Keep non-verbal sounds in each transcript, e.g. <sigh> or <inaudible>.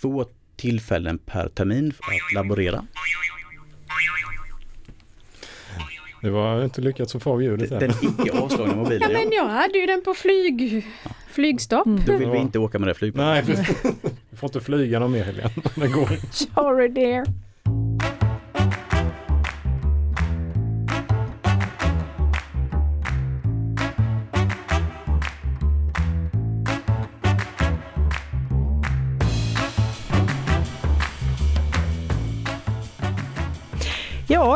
två tillfällen per termin för att laborera. Det var inte lyckats att få av ljudet Den icke avslagna mobilen. Ja, men jag hade ju den på flyg, flygstopp. Då vill vi inte åka med det flygplanet. Nej, vi får inte flyga någon mer Helene. Det går inte. Sorry dear.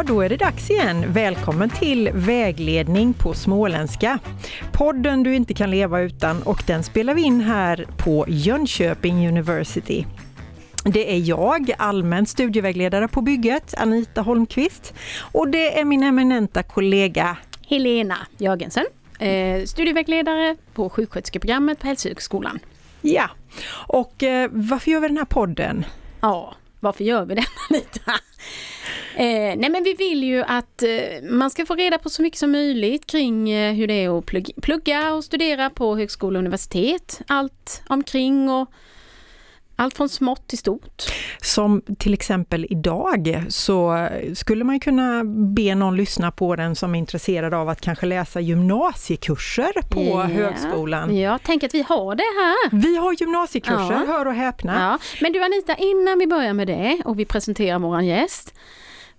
Ja, då är det dags igen. Välkommen till Vägledning på småländska. Podden du inte kan leva utan och den spelar vi in här på Jönköping University. Det är jag, allmän studievägledare på bygget, Anita Holmqvist. Och det är min eminenta kollega Helena Jörgensen, eh, studievägledare på sjuksköterskeprogrammet på Hälsohögskolan. Ja, och eh, varför gör vi den här podden? Ja, varför gör vi det <laughs> Anita? Eh, nej men vi vill ju att eh, man ska få reda på så mycket som möjligt kring eh, hur det är att plugga, plugga och studera på högskola och universitet. Allt omkring och allt från smått till stort. Som till exempel idag så skulle man kunna be någon lyssna på den som är intresserad av att kanske läsa gymnasiekurser på Ja. högskolan. Ja, tänk att vi har det här. Vi har gymnasiekurser, Ja. hör och häpna. Ja. Men du Anita, innan vi börjar med det och vi presenterar våran gäst.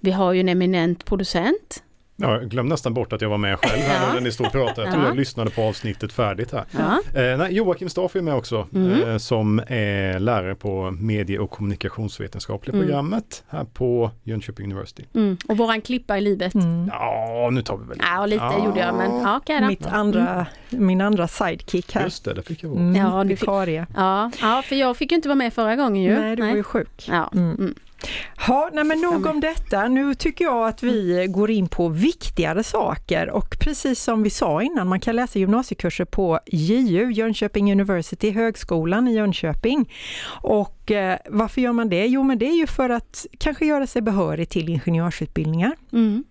Vi har ju en eminent producent. Ja, jag glömde nästan bort att jag var med själv här Ja. när ni stod och pratade. Jag Ja. trodde jag lyssnade på avsnittet färdigt här. Ja. Eh, nej, Joakim Staff är med också, Mm. eh, som är lärare på medie och kommunikationsvetenskapliga Mm. programmet här på Jönköping University. Mm. Och våran klippa i livet. Mm. Ja, nu tar vi väl Ja, lite Ja. gjorde jag, men ja, då. Mitt andra, Min andra sidekick här. Just det, det fick jag vara. Mm, Ja, du fick-. Ja, ja, för jag fick ju inte vara med förra gången ju. Nej, du var ju sjuk. Ja. Mm. Mm. Ja, nej men nog om detta. Nu tycker jag att vi går in på viktigare saker och precis som vi sa innan, man kan läsa gymnasiekurser på JU, Jönköping University, Högskolan i Jönköping. Och eh, varför gör man det? Jo, men det är ju för att kanske göra sig behörig till ingenjörsutbildningar. Mm.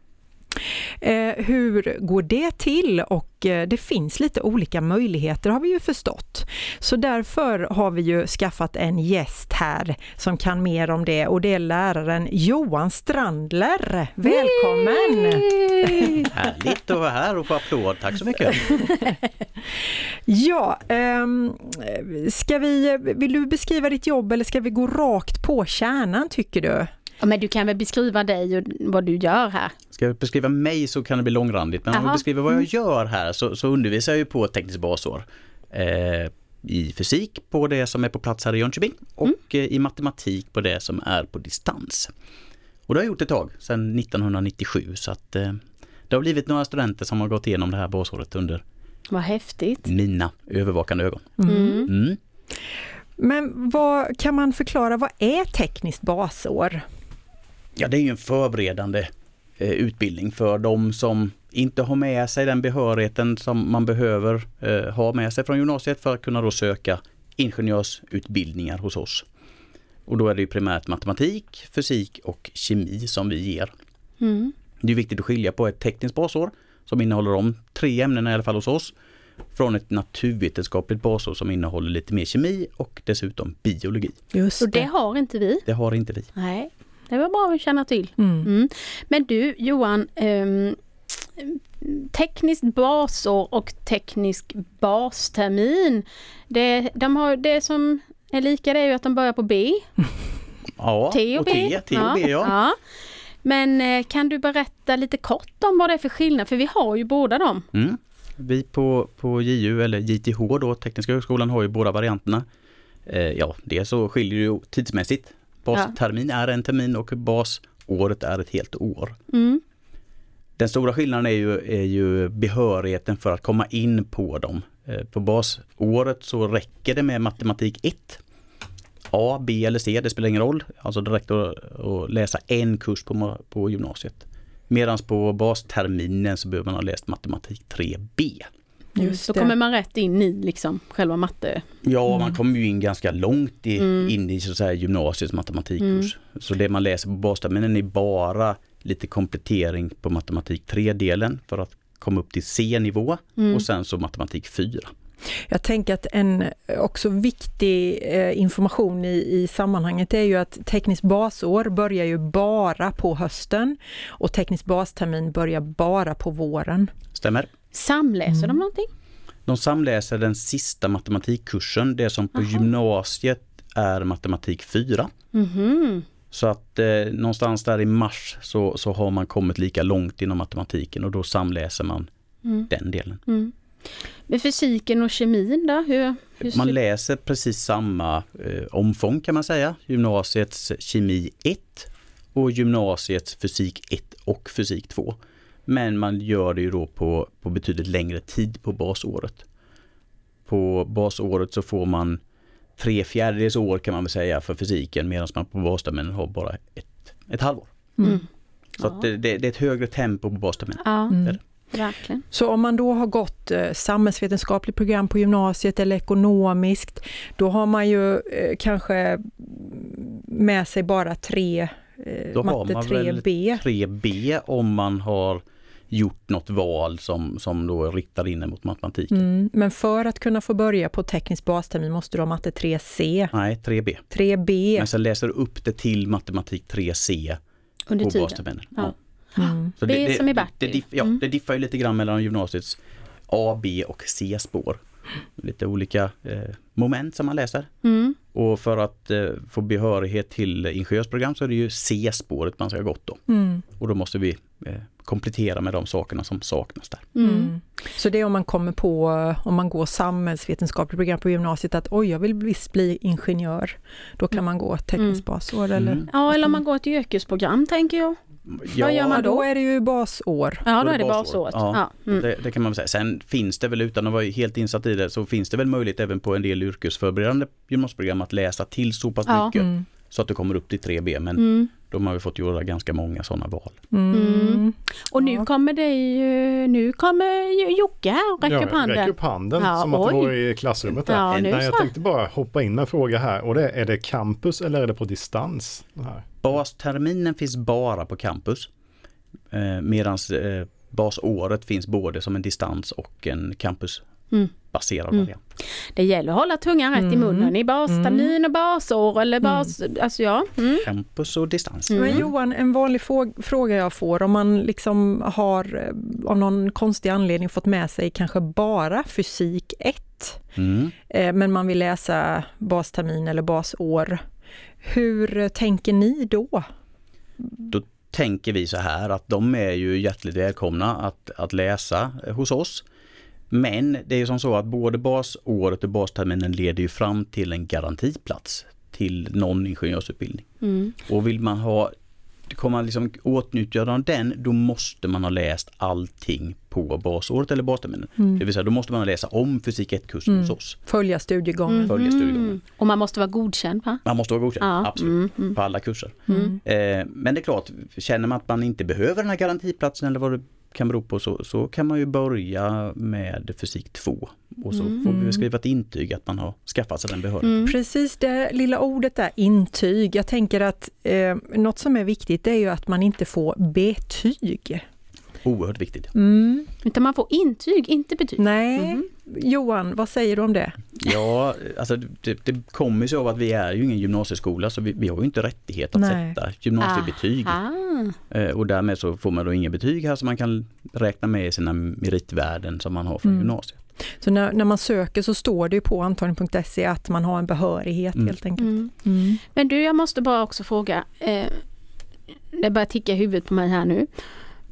Eh, hur går det till? Och eh, det finns lite olika möjligheter har vi ju förstått. Så därför har vi ju skaffat en gäst här som kan mer om det och det är läraren Johan Strandler. Välkommen! Yay! <laughs> Härligt att vara här och få applåd. Tack så mycket. <laughs> Ja, ehm, ska vi, vill du beskriva ditt jobb eller ska vi gå rakt på kärnan tycker du? Ja, men du kan väl beskriva dig och vad du gör här? Ska jag beskriva mig så kan det bli långrandigt, men om Jaha. jag beskriver vad jag gör här så, så undervisar jag ju på ett tekniskt basår. Eh, I fysik på det som är på plats här i Jönköping och eh, i matematik på det som är på distans. Och det har jag gjort ett tag, sedan 1997, så att eh, det har blivit några studenter som har gått igenom det här basåret under Vad häftigt. mina övervakande ögon. Mm. Mm. Men vad kan man förklara, vad är tekniskt basår? Ja, det är ju en förberedande eh, utbildning för de som inte har med sig den behörigheten som man behöver eh, ha med sig från gymnasiet för att kunna då söka ingenjörsutbildningar hos oss. Och då är det ju primärt matematik, fysik och kemi som vi ger. Mm. Det är viktigt att skilja på ett tekniskt basår som innehåller de tre ämnena i alla fall hos oss från ett naturvetenskapligt basår som innehåller lite mer kemi och dessutom biologi. Just Och det har inte vi. Det har inte vi. Nej, det var bra att känna till. Mm. Mm. Men du Johan, ehm, tekniskt basår och teknisk bastermin, det, de har, det som är lika det är ju att de börjar på B. <laughs> Ja, T och B. T, T och B ja. ja. Men eh, kan du berätta lite kort om vad det är för skillnad? För vi har ju båda dem. Mm. Vi på, på JU eller JTH då, Tekniska högskolan, har ju båda varianterna. Eh, ja, det så skiljer ju tidsmässigt. Bastermin är en termin och basåret är ett helt år. Mm. Den stora skillnaden är ju, är ju behörigheten för att komma in på dem. Eh, på basåret så räcker det med matematik 1. A, B eller C, det spelar ingen roll. Alltså räcker att, läsa en kurs på, på gymnasiet. Medan på basterminen så behöver man ha läst matematik 3B. Just Då det. kommer man rätt in i liksom själva matte. Ja, man kommer ju in ganska långt i, Mm. in i så säga, gymnasiets matematikkurs. Så det man läser på basterminen är bara lite komplettering på matematik 3-delen för att komma upp till C-nivå Mm. och sen så matematik 4. Jag tänker att en också viktig eh, information i, i sammanhanget är ju att tekniskt basår börjar ju bara på hösten och tekniskt bastermin börjar bara på våren. Stämmer. Samläser de någonting? De samläser den sista matematikkursen, det som på Aha. gymnasiet är matematik 4. Mhm. Så att eh, någonstans där i mars så, så har man kommit lika långt inom matematiken och då samläser man Mm. den delen. Mm. Med fysiken och kemin då? Hur, hur Man ser- läser precis samma eh, omfång kan man säga. Gymnasiets kemi 1 och gymnasiets fysik 1 och fysik 2. Men man gör det ju då på, på betydligt längre tid på basåret. På basåret så får man tre fjärdedels år kan man väl säga för fysiken medan man på basterminen har bara ett, ett halvår. Mm. Så Ja. att det, det, det är ett högre tempo på basterminen. Ja, Mm. verkligen. Så om man då har gått eh, samhällsvetenskapligt program på gymnasiet eller ekonomiskt, då har man ju eh, kanske med sig bara tre, eh, Då har matte man väl 3B. 3B om man har gjort något val som, som då riktar in mot matematiken. Mm. Men för att kunna få börja på teknisk bastermin måste du ha matte 3C, Nej, 3B. 3B. Men sen läser du upp det till matematik 3C Under på tiden. basterminen. Ja. Mm. Så Det är som i det, Bertil. det, diff, ja, Mm. det diffar ju lite grann mellan gymnasiets A, B och C-spår. Lite olika eh, moment som man läser. Mm. Och för att eh, få behörighet till ingenjörsprogram så är det ju C-spåret man ska ha gått då. Mm. Och då måste vi komplettera med de sakerna som saknas där. Mm. Mm. Så det är om man kommer på, om man går samhällsvetenskapligt program på gymnasiet, att oj, jag vill visst bli ingenjör. Då kan man gå tekniskt basår eller? Mm. Ja, eller om man går ett yrkesprogram tänker jag. Vad gör man Ja, då? då är det ju basår. Ja, då Då är det basåret. Ja, Ja. Mm. det, det kan man väl säga. Sen finns det väl, utan att vara helt insatt i det, så finns det väl möjlighet även på en del yrkesförberedande gymnasieprogram att läsa till så pass Ja. mycket Mm. Så att du kommer upp till 3B. Men Mm. de har vi fått göra ganska många sådana val. Mm. Mm. Och nu Ja. kommer det ju, nu kommer ju Jocke här och räcker Ja, upp handen. räcker upp handen Ja, som att det oj. var i klassrummet där. Ja, nu Nej, jag så. tänkte bara hoppa in med en fråga här och det är, är det campus eller är det på distans? Här? Basterminen finns bara på campus. Eh, Medan eh, basåret finns både som en distans och en campusbaserad Mm. variant. Det gäller att hålla tungan rätt i Mm. munnen i bastermin och basår eller bas... Alltså ja. Mm. Campus och distans. Mm. Men Johan, en vanlig fråg- fråga jag får, om man liksom har eh, av någon konstig anledning fått med sig kanske bara fysik 1, Mm. eh, men man vill läsa bastermin eller basår. Hur tänker ni då? Då tänker vi så här att de är ju hjärtligt välkomna att, att läsa hos oss. Men det är ju som så att både basåret och basterminen leder ju fram till en garantiplats till någon ingenjörsutbildning. Mm. Och vill man ha Kommer man liksom åtnjuta den, då måste man ha läst allting på basåret eller basterminen. Mm. Det vill säga, då måste man läsa om fysik 1-kursen hos oss. Följa studiegången? Följa studiegången. Mm. Och man måste vara godkänd va? Man måste vara godkänd, Ja. absolut, Mm. Mm. på alla kurser. Mm. Eh, men det är klart, känner man att man inte behöver den här garantiplatsen eller vad det kan bero på så, så kan man ju börja med fysik 2. Och så får vi skriva ett intyg att man har skaffat sig den behörigheten. Mm. Precis det lilla ordet där, intyg. Jag tänker att eh, något som är viktigt är ju att man inte får betyg. Oerhört viktigt. Mm. Utan man får intyg, inte betyg. Nej, Mhm. Johan, vad säger du om det? Ja, alltså det, det kommer sig av att vi är ju ingen gymnasieskola så vi, vi har ju inte rättighet att Nej. sätta gymnasiebetyg. Aha. Eh, och därmed så får man då inga betyg här som man kan räkna med i sina meritvärden som man har från Mm. gymnasiet. Så när, när man söker så står det ju på antagning.se att man har en behörighet Mm. helt enkelt. Mm. Mm. Men du, jag måste bara också fråga. Eh, det börjar ticka i huvudet på mig här nu.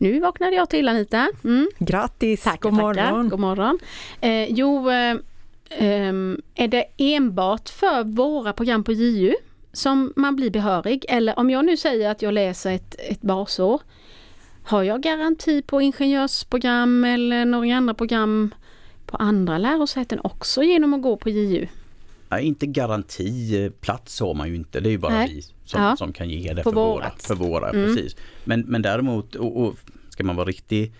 Nu vaknade jag till Anita. Mm. Grattis, Tackar, god morgon. tackar. God morgon. Eh, jo, eh, ehm, är det enbart för våra program på JU som man blir behörig? Eller om jag nu säger att jag läser ett, ett basår, har jag garanti på ingenjörsprogram eller några andra program på andra lärosäten också genom att gå på JU? Nej, inte garantiplats har man ju inte, det är ju bara Nej. vi som, Ja. som kan ge det för våra. vårat. För våra Mm. precis. Men, men däremot, och, och ska man vara riktigt,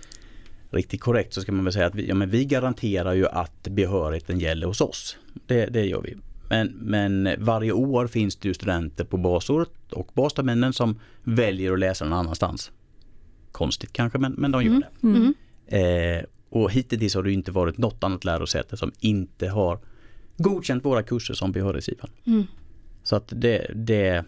riktigt korrekt så ska man väl säga att vi, ja, men vi garanterar ju att behörigheten gäller hos oss. Det, det gör vi. Men, men varje år finns det ju studenter på basåret och basterminen som väljer att läsa någon annanstans. Konstigt kanske men, men de gör Mm. det. Mm. Eh, Och hittills har det inte varit något annat lärosäte som inte har godkänt våra kurser som behörighetsgivande. Mm. Så att det, det,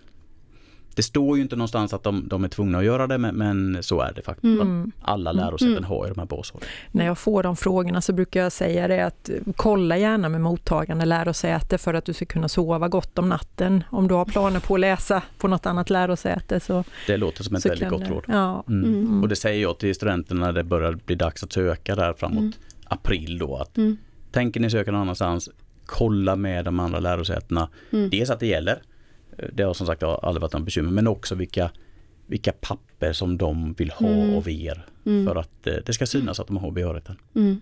det står ju inte någonstans att de, de är tvungna att göra det men, men så är det faktiskt. Mm. Alla lärosäten Mm. har ju de här basåren. När jag får de frågorna så brukar jag säga det att kolla gärna med mottagande lärosäte för att du ska kunna sova gott om natten. Om du har planer på att läsa på något annat lärosäte så, Det låter som ett väldigt gott råd. Ja. Mm. Mm. Och det säger jag till studenterna när det börjar bli dags att söka där framåt Mm. april då. Att Mm. Tänker ni söka någon annanstans, kolla med de andra lärosätena. Mm. Dels att det gäller, det har som sagt aldrig varit någon bekymmer, men också vilka, vilka papper som de vill ha Mm. av er. Mm. För att eh, det ska synas att de har behörigheten. Mm.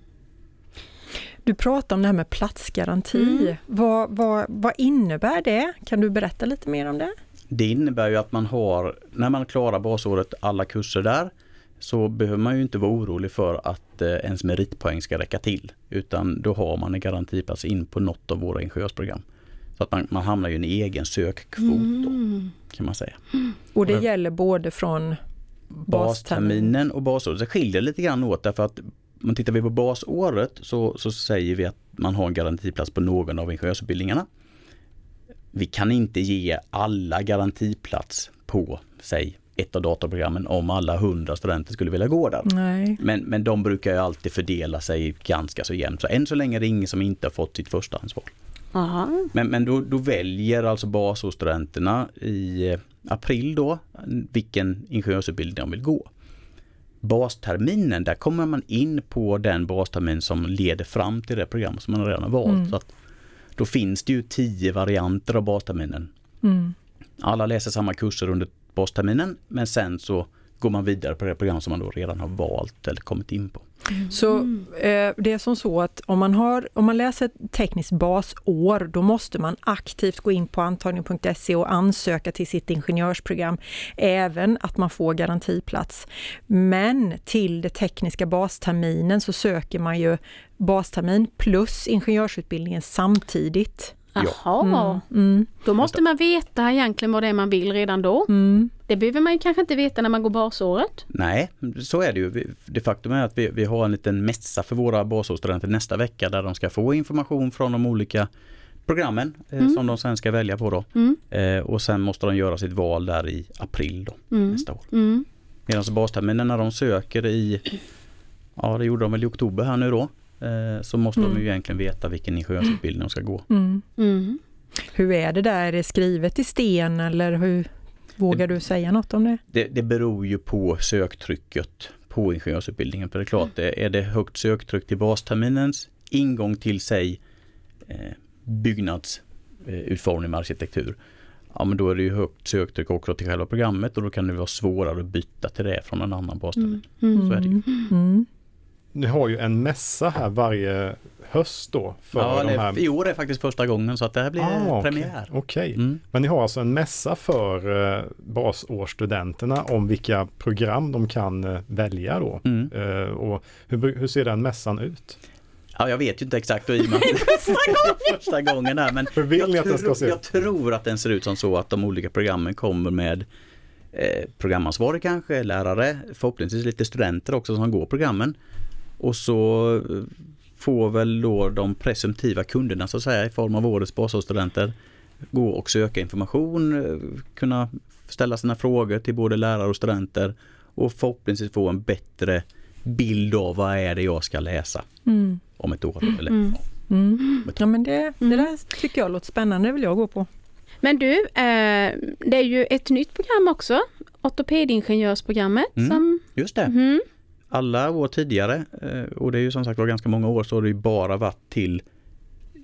Du pratar om det här med platsgaranti. Mm. Vad, vad, vad innebär det? Kan du berätta lite mer om det? Det innebär ju att man har, när man klarar basåret alla kurser där, så behöver man ju inte vara orolig för att eh, ens meritpoäng ska räcka till. Utan då har man en garantiplats in på något av våra ingenjörsprogram. Så att man, man hamnar ju i en egen sökkvot då, Mm. kan man säga. Och det gäller både från Basterminen och basåret, det skiljer lite grann åt därför att om tittar vi på basåret så, så säger vi att man har en garantiplats på någon av ingenjörsutbildningarna. Vi kan inte ge alla garantiplats på, säg, ett av datorprogrammen om alla hundra studenter skulle vilja gå där. Nej. Men, men de brukar ju alltid fördela sig ganska så jämnt. Så än så länge är det ingen som inte har fått sitt förstahandsval. Aha. Men, men då, då väljer alltså basårsstudenterna i eh, april då vilken ingenjörsutbildning de vill gå. Basterminen, där kommer man in på den bastermin som leder fram till det program som man redan har valt. Mm. Så att då finns det ju tio varianter av basterminen. Mm. Alla läser samma kurser under basterminen men sen så går man vidare på det program som man då redan har valt eller kommit in på. Så eh, det är som så att om man, har, om man läser ett tekniskt basår då måste man aktivt gå in på antagning.se och ansöka till sitt ingenjörsprogram. Även att man får garantiplats. Men till det tekniska basterminen så söker man ju bastermin plus ingenjörsutbildningen samtidigt. Jaha, Mm. då måste man veta egentligen vad det är man vill redan då. Mm. Det behöver man ju kanske inte veta när man går basåret. Nej, så är det ju. Det faktum är att vi, vi har en liten mässa för våra basårsstudenter nästa vecka där de ska få information från de olika programmen eh, Mm. som de sen ska välja på då. Mm. Eh, och sen måste de göra sitt val där i april då, Mm. nästa år. Mm. Medan basterminen när de söker i, ja det gjorde de väl i oktober här nu då, så måste Mm. de ju egentligen veta vilken ingenjörsutbildning de ska gå. Mm. Mm. Hur är det där? Är det skrivet i sten eller hur vågar du säga något om det? Det, det beror ju på söktrycket på ingenjörsutbildningen. För det är klart, det, är det högt söktryck till basterminens ingång till sig eh, byggnadsutformning med arkitektur. Ja men då är det ju högt söktryck också till själva programmet och då kan det vara svårare att byta till det från en annan bastermin. Mm. Så är det ju. Ni har ju en mässa här varje höst då för Ja, de det, här... I år är faktiskt första gången så att det här blir Ah, okej. premiär. Okej, Mm. men ni har alltså en mässa för eh, basårsstudenterna om vilka program de kan eh, välja då. Mm. Eh, och hur, hur ser den mässan ut? Ja, jag vet ju inte exakt och i och med <laughs> att <laughs> första gången här men Hur vill jag, ni att den ska tror, se ut? jag tror att den ser ut som så att de olika programmen kommer med eh, programansvarig kanske, lärare, förhoppningsvis lite studenter också som går programmen. Och så eh, får väl då de presumtiva kunderna så att säga i form av årets basårsstudenter gå och söka information, eh, kunna ställa sina frågor till både lärare och studenter och förhoppningsvis få en bättre bild av vad är det jag ska läsa Mm. om ett år. Eller, Mm. ja. Mm. Ja men det, det Mm. där tycker jag låter spännande, det vill jag gå på. Men du, eh, det är ju ett nytt program också. Ortopedingenjörsprogrammet. Mm. Som, Just det. Mhm. Alla år tidigare, eh, och det är ju som sagt var ganska många år, så har det ju bara varit till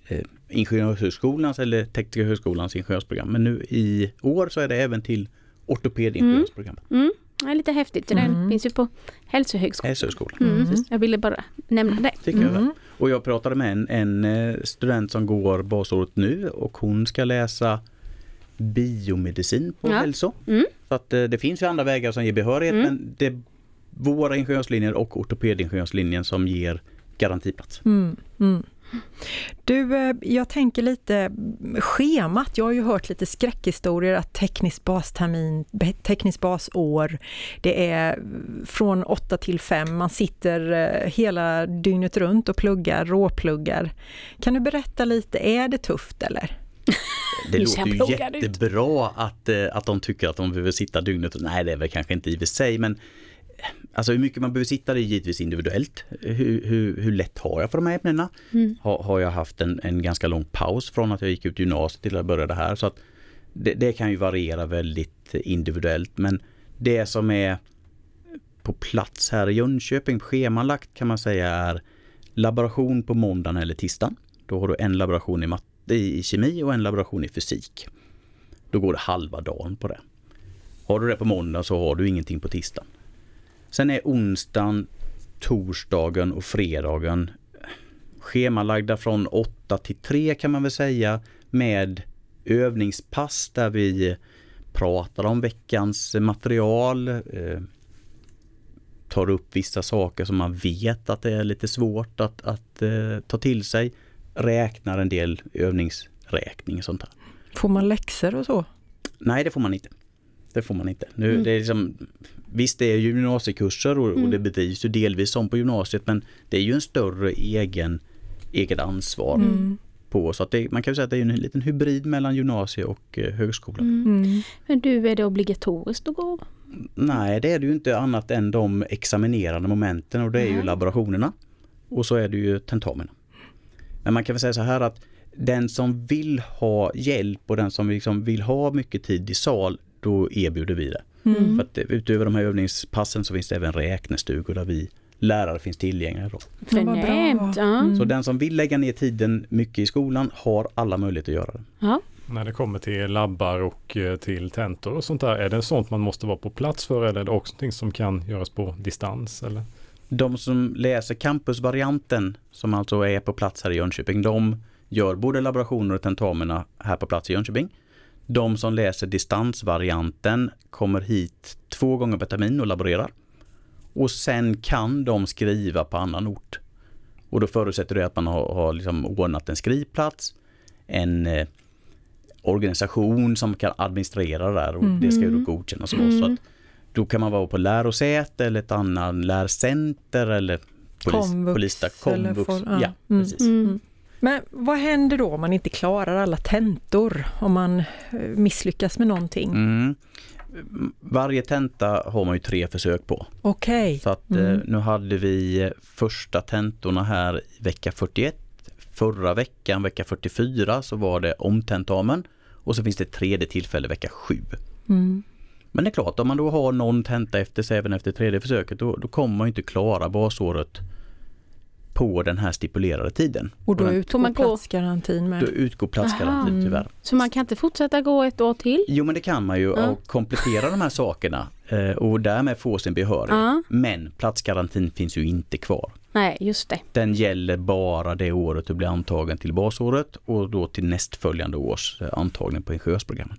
eh, Ingenjörshögskolans eller Tekniska högskolans ingenjörsprogram. Men nu i år så är det även till ortopedingenjörsprogrammet. Mm. Det är lite häftigt. Det Mm. finns ju på Hälsohögskolan. Hälsohögskolan. Mm. Precis. Jag ville bara nämna det. Tycker jag. Mm. Och jag pratade med en, en eh, student som går basåret nu och hon ska läsa biomedicin på Ja. hälso. Mm. Så att det finns ju andra vägar som ger behörighet Mm. men det våra ingenjörslinjer och ortopedingenjörslinjen som ger garantiplats. Mm. Mm. Du, eh, jag tänker lite schemat. Jag har ju hört lite skräckhistorier att teknisk bastermin, tekniskt basår, det är från 8 till 5. Man sitter eh, hela dygnet runt och pluggar, råpluggar. Kan du berätta lite, är det tufft eller? <laughs> Det låter ju jättebra att, eh, att de tycker att de behöver sitta dygnet. Nej, det är väl kanske inte i och för sig, men Alltså hur mycket man behöver sitta det är givetvis individuellt. Hur, hur, hur lätt har jag för de här ämnena? Mm. Har, har jag haft en, en ganska lång paus från att jag gick ut gymnasiet till att jag började här? Så att det, det, kan ju variera väldigt individuellt men det som är på plats här i Jönköping schemalagt kan man säga är laboration på måndagen eller tisdagen. Då har du en laboration i, matte, i kemi och en laboration i fysik. Då går det halva dagen på det. Har du det på måndag så har du ingenting på tisdagen. Sen är onsdagen, torsdagen och fredagen schemalagda från 8 till 3 kan man väl säga med övningspass där vi pratar om veckans material, eh, tar upp vissa saker som man vet att det är lite svårt att, att eh, ta till sig, räknar en del övningsräkning och sånt där. Får man läxor och så? Nej, det får man inte. Det får man inte. Nu, mm. det är liksom, visst, det är gymnasiekurser och, mm. och det bedrivs ju delvis som på gymnasiet men det är ju en större egen, eget ansvar mm. på så att det, man kan säga att det är en liten hybrid mellan gymnasie och eh, högskola. Mm. mm. Men du, är det obligatoriskt att gå? Nej, det är det ju inte annat än de examinerande momenten och det är ju laborationerna. Och så är det ju tentamina. Men man kan väl säga så här att den som vill ha hjälp och den som liksom vill ha mycket tid i sal, då erbjuder vi det. Mm. För att utöver de här övningspassen så finns det även räknestugor där vi lärare finns tillgängliga. Då. Förnämt! Mm. Så den som vill lägga ner tiden mycket i skolan har alla möjligheter att göra det. Ja. När det kommer till labbar och eh, till tentor och sånt där, är det sånt man måste vara på plats för eller är det också någonting som kan göras på distans? Eller? De som läser campusvarianten, som alltså är på plats här i Jönköping, de gör både laborationer och tentamina här på plats i Jönköping. De som läser distansvarianten kommer hit två gånger per termin och laborerar. Och sen kan de skriva på annan ort. Och då förutsätter det att man har, har liksom ordnat en skrivplats, en eh, organisation som kan administrera det där och mm. det ska ju då godkännas av oss. Mm. då kan man vara på lärosäte eller ett annat lärcenter eller polis, komvux. Polis, komvux. For, ja. ja, mm. precis. Men vad händer då om man inte klarar alla tentor? Om man eh, misslyckas med någonting? Mm. Varje tenta har man ju tre försök på. Okej. Okay. Så att eh, mm. nu hade vi första tentorna här i vecka 41. Förra veckan, vecka 44, så var det omtentamen. Och så finns det ett tredje tillfälle vecka 7. Mm. Men det är klart, om man då har någon tenta efter sig även efter tredje försöket, då, då kommer man inte klara basåret på den här stipulerade tiden. Och då utgår man platsgarantin med? Då utgår platsgarantin tyvärr. Så man kan inte fortsätta gå ett år till? Jo men det kan man ju ja. och komplettera de här sakerna eh, och därmed få sin behörighet. Ja. Men platsgarantin finns ju inte kvar. Nej, just det. Den gäller bara det året du blir antagen till basåret och då till nästföljande års eh, antagning på ingenjörsprogrammen.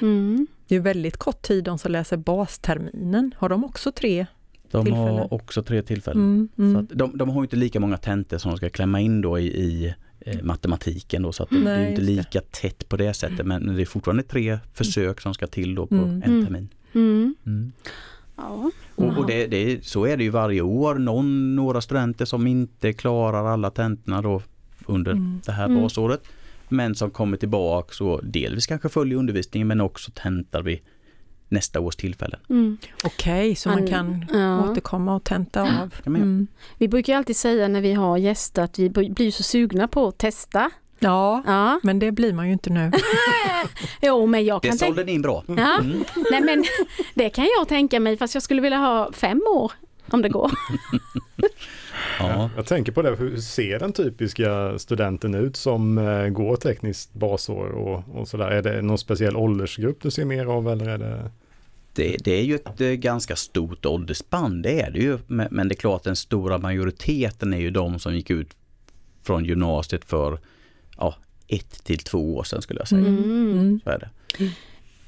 Mm. Det är väldigt kort tid de som läser basterminen. Har de också tre de tillfällen. har också tre tillfällen. Mm, mm. De, de, har inte lika många tentor som de ska klämma in då i, i eh, matematiken då, så att Nej, det är inte lika tätt på det sättet men det är fortfarande tre försök som ska till då på mm. en termin. Mm. Mm. Ja. Och, och det, det, så är det ju varje år. Någon, några studenter som inte klarar alla tentorna då under mm. det här basåret. Men som kommer tillbaka så delvis kanske följer undervisningen men också tentar vi nästa års tillfällen. Mm. Okej, okay, så man kan ja. återkomma och tenta av. Mm. Vi brukar alltid säga när vi har gäster att vi blir så sugna på att testa. Ja, ja. men det blir man ju inte nu. <laughs> jo, men jag kan Det sålde ni in bra. Ja. Mm. Nej, men det kan jag tänka mig, fast jag skulle vilja ha fem år om det går. <laughs> ja. Jag tänker på det, hur ser den typiska studenten ut som eh, går tekniskt basår och, och sådär? Är det någon speciell åldersgrupp du ser mer av eller är det? Det, det, är ju ett eh, ganska stort åldersspann, det är det ju. Men det är klart den stora majoriteten är ju de som gick ut från gymnasiet för ja, ett till två år sedan skulle jag säga. Mm. Så är det.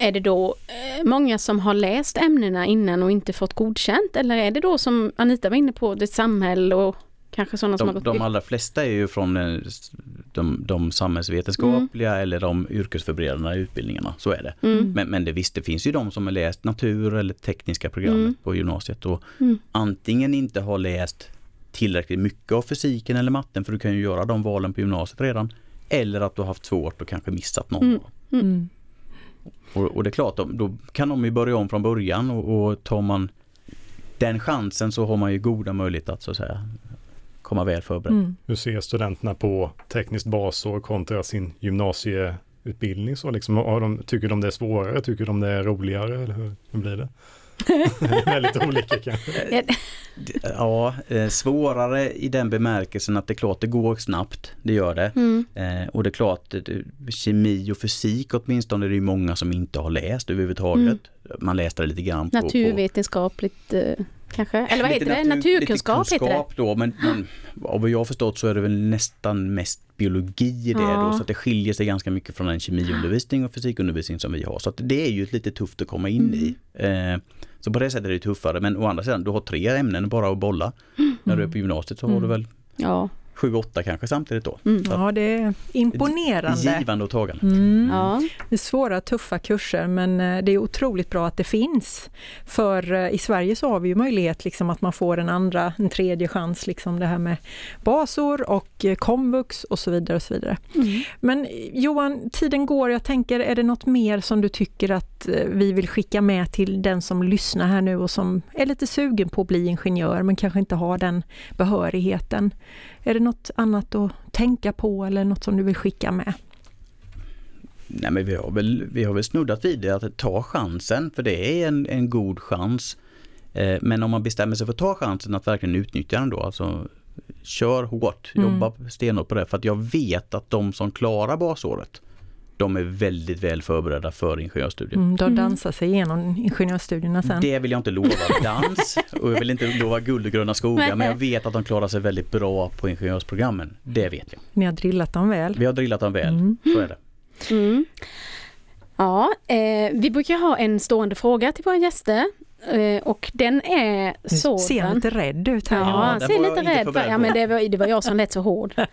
Är det då eh, många som har läst ämnena innan och inte fått godkänt eller är det då som Anita var inne på, det samhälle och kanske sådana som de, har gått de allra flesta är ju från eh, de, de samhällsvetenskapliga Mm. eller de yrkesförberedande utbildningarna. Så är det. Mm. Men, men det, visst, det finns ju de som har läst natur eller tekniska programmet Mm. på gymnasiet och Mm. antingen inte har läst tillräckligt mycket av fysiken eller matten för du kan ju göra de valen på gymnasiet redan. Eller att du har haft svårt och kanske missat någon. Och, och det är klart, då, då kan de ju börja om från början och, och tar man den chansen så har man ju goda möjligheter att så att säga komma väl förberedd. Mm. Hur ser studenterna på tekniskt basår kontra sin gymnasieutbildning? Så liksom, har de, tycker de det är svårare? Tycker de det är roligare? Eller hur, hur blir det? <laughs> lite olika kanske. Ja, eh, svårare i den bemärkelsen att det är klart det går snabbt, det gör det. Mm. Eh, och det är klart, kemi och fysik åtminstone, det är ju många som inte har läst överhuvudtaget. Man läste det lite grann på... på Naturvetenskapligt eh, kanske? Eller vad lite heter det? natur- Naturkunskap lite heter det. då, men, men av vad jag har förstått så är det väl nästan mest biologi i det Ja. då, så att det skiljer sig ganska mycket från den kemiundervisning och fysikundervisning som vi har. Så att det är ju lite tufft att komma in i. Mm. Eh, så på det sättet är det tuffare, men å andra sidan, du har tre ämnen bara att bolla. När du är på gymnasiet så har du Mm. väl Ja. Sju, åtta kanske samtidigt då. Mm. Ja, det är imponerande. Givande och tagande. Mm. ja. Det är svåra, tuffa kurser men eh, det är otroligt bra att det finns. För eh, i Sverige så har vi ju möjlighet liksom att man får en andra, en tredje chans, liksom det här med basår och eh, komvux och så vidare. och så vidare. Mm. Men Johan, tiden går. Jag tänker, är det något mer som du tycker att vi vill skicka med till den som lyssnar här nu och som är lite sugen på att bli ingenjör men kanske inte har den behörigheten? Är det något annat att tänka på eller något som du vill skicka med? Nej men vi har väl, vi har väl snuddat vid det, att ta chansen, för det är en, en god chans. Eh, men om man bestämmer sig för att ta chansen att verkligen utnyttja den då, alltså kör hårt, Mm. jobba stenhårt på det. För att jag vet att de som klarar basåret, de är väldigt väl förberedda för ingenjörsstudier. Mm, de Mm. dansar sig igenom ingenjörsstudierna sen. Det vill jag inte lova dans och jag vill inte lova guld och gröna skogar men jag vet att de klarar sig väldigt bra på ingenjörsprogrammen. Det vet jag. Ni har drillat dem väl. Vi har drillat dem väl, Mm. så är det. Mm. Ja, eh, vi brukar ha en stående fråga till våra gäster. Eh, och den är Du ser sådan. lite rädd ut här. Ja, han ser lite rädd för. Ja, men det var, det var jag som lät så hård. <laughs>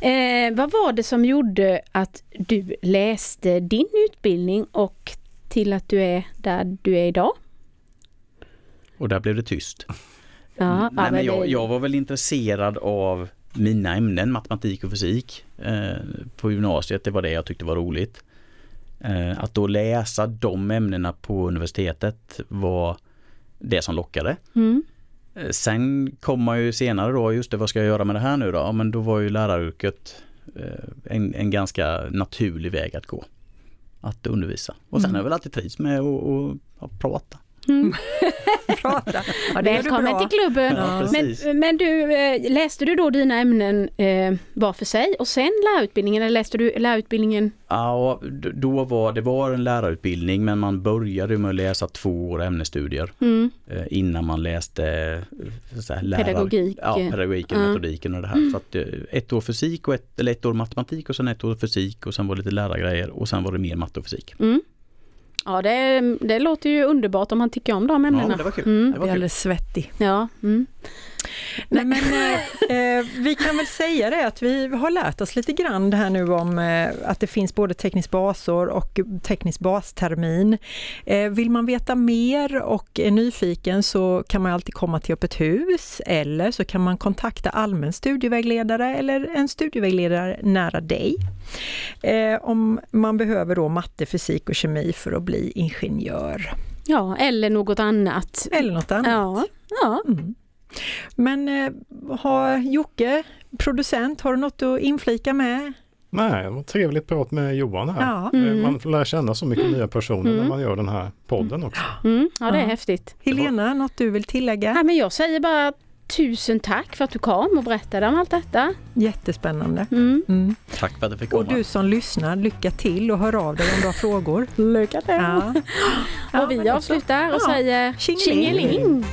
Eh, vad var det som gjorde att du läste din utbildning och till att du är där du är idag? Och där blev det tyst. Ja, Nej, ja, men jag, det- jag var väl intresserad av mina ämnen, matematik och fysik eh, på gymnasiet. Det var det jag tyckte var roligt. Eh, att då läsa de ämnena på universitetet var det som lockade. Mm. Eh, sen kom man ju senare då, just det vad ska jag göra med det här nu då? Ja, men då var ju läraryrket eh, en, en ganska naturlig väg att gå. Att undervisa. Och sen Mm. har jag väl alltid trivts med att prata. Mm. <laughs> Prata. Ja, det gör du Välkommen till klubben! Ja. Men, men du, eh, läste du då dina ämnen eh, var för sig och sen lärarutbildningen eller läste du lärarutbildningen? Ja, då var det var en lärarutbildning men man började med att läsa två år ämnesstudier Mm. eh, innan man läste eh, här, lärar, Pedagogik. Ja, pedagogiken, Ja. metodiken och det här. Så att, eh, ett år fysik och ett, eller ett år matematik och sen ett år fysik och sen var det lite lärargrejer och sen var det mer matte och fysik. Mm. Ja, det, det låter ju underbart om man tycker om de Ja, ämnena. men det var kul. Mm. Det var kul. alldeles svettig. Ja, mm. Nej, men, eh, eh, vi kan väl säga det att vi har lärt oss lite grann här nu om eh, att det finns både tekniskt basår och teknisk bastermin. Eh, vill man veta mer och är nyfiken så kan man alltid komma till Öppet hus eller så kan man kontakta allmän studievägledare eller en studievägledare nära dig. Eh, om man behöver då matte, fysik och kemi för att bli ingenjör ja, eller något annat. eller något annat. Ja, ja. Mm. Men eh, har Jocke, producent, har du något att inflika med? Nej, det var trevligt prat med Johan här. Ja. Eh, Mm. Man får lära känna så mycket nya personer när Mm. man gör den här podden också. Mm, ja det är Ja. häftigt. Helena, något du vill tillägga? Ja, men jag säger bara tusen tack för att du kom och berättade om allt detta. Jättespännande. Mm. Mm. Tack för att jag fick komma. Och du som lyssnar, lycka till och hör av dig om du har frågor. Lycka till! Ja. Ja, och vi avslutar och Ja. säger Tjingeling. tjingeling!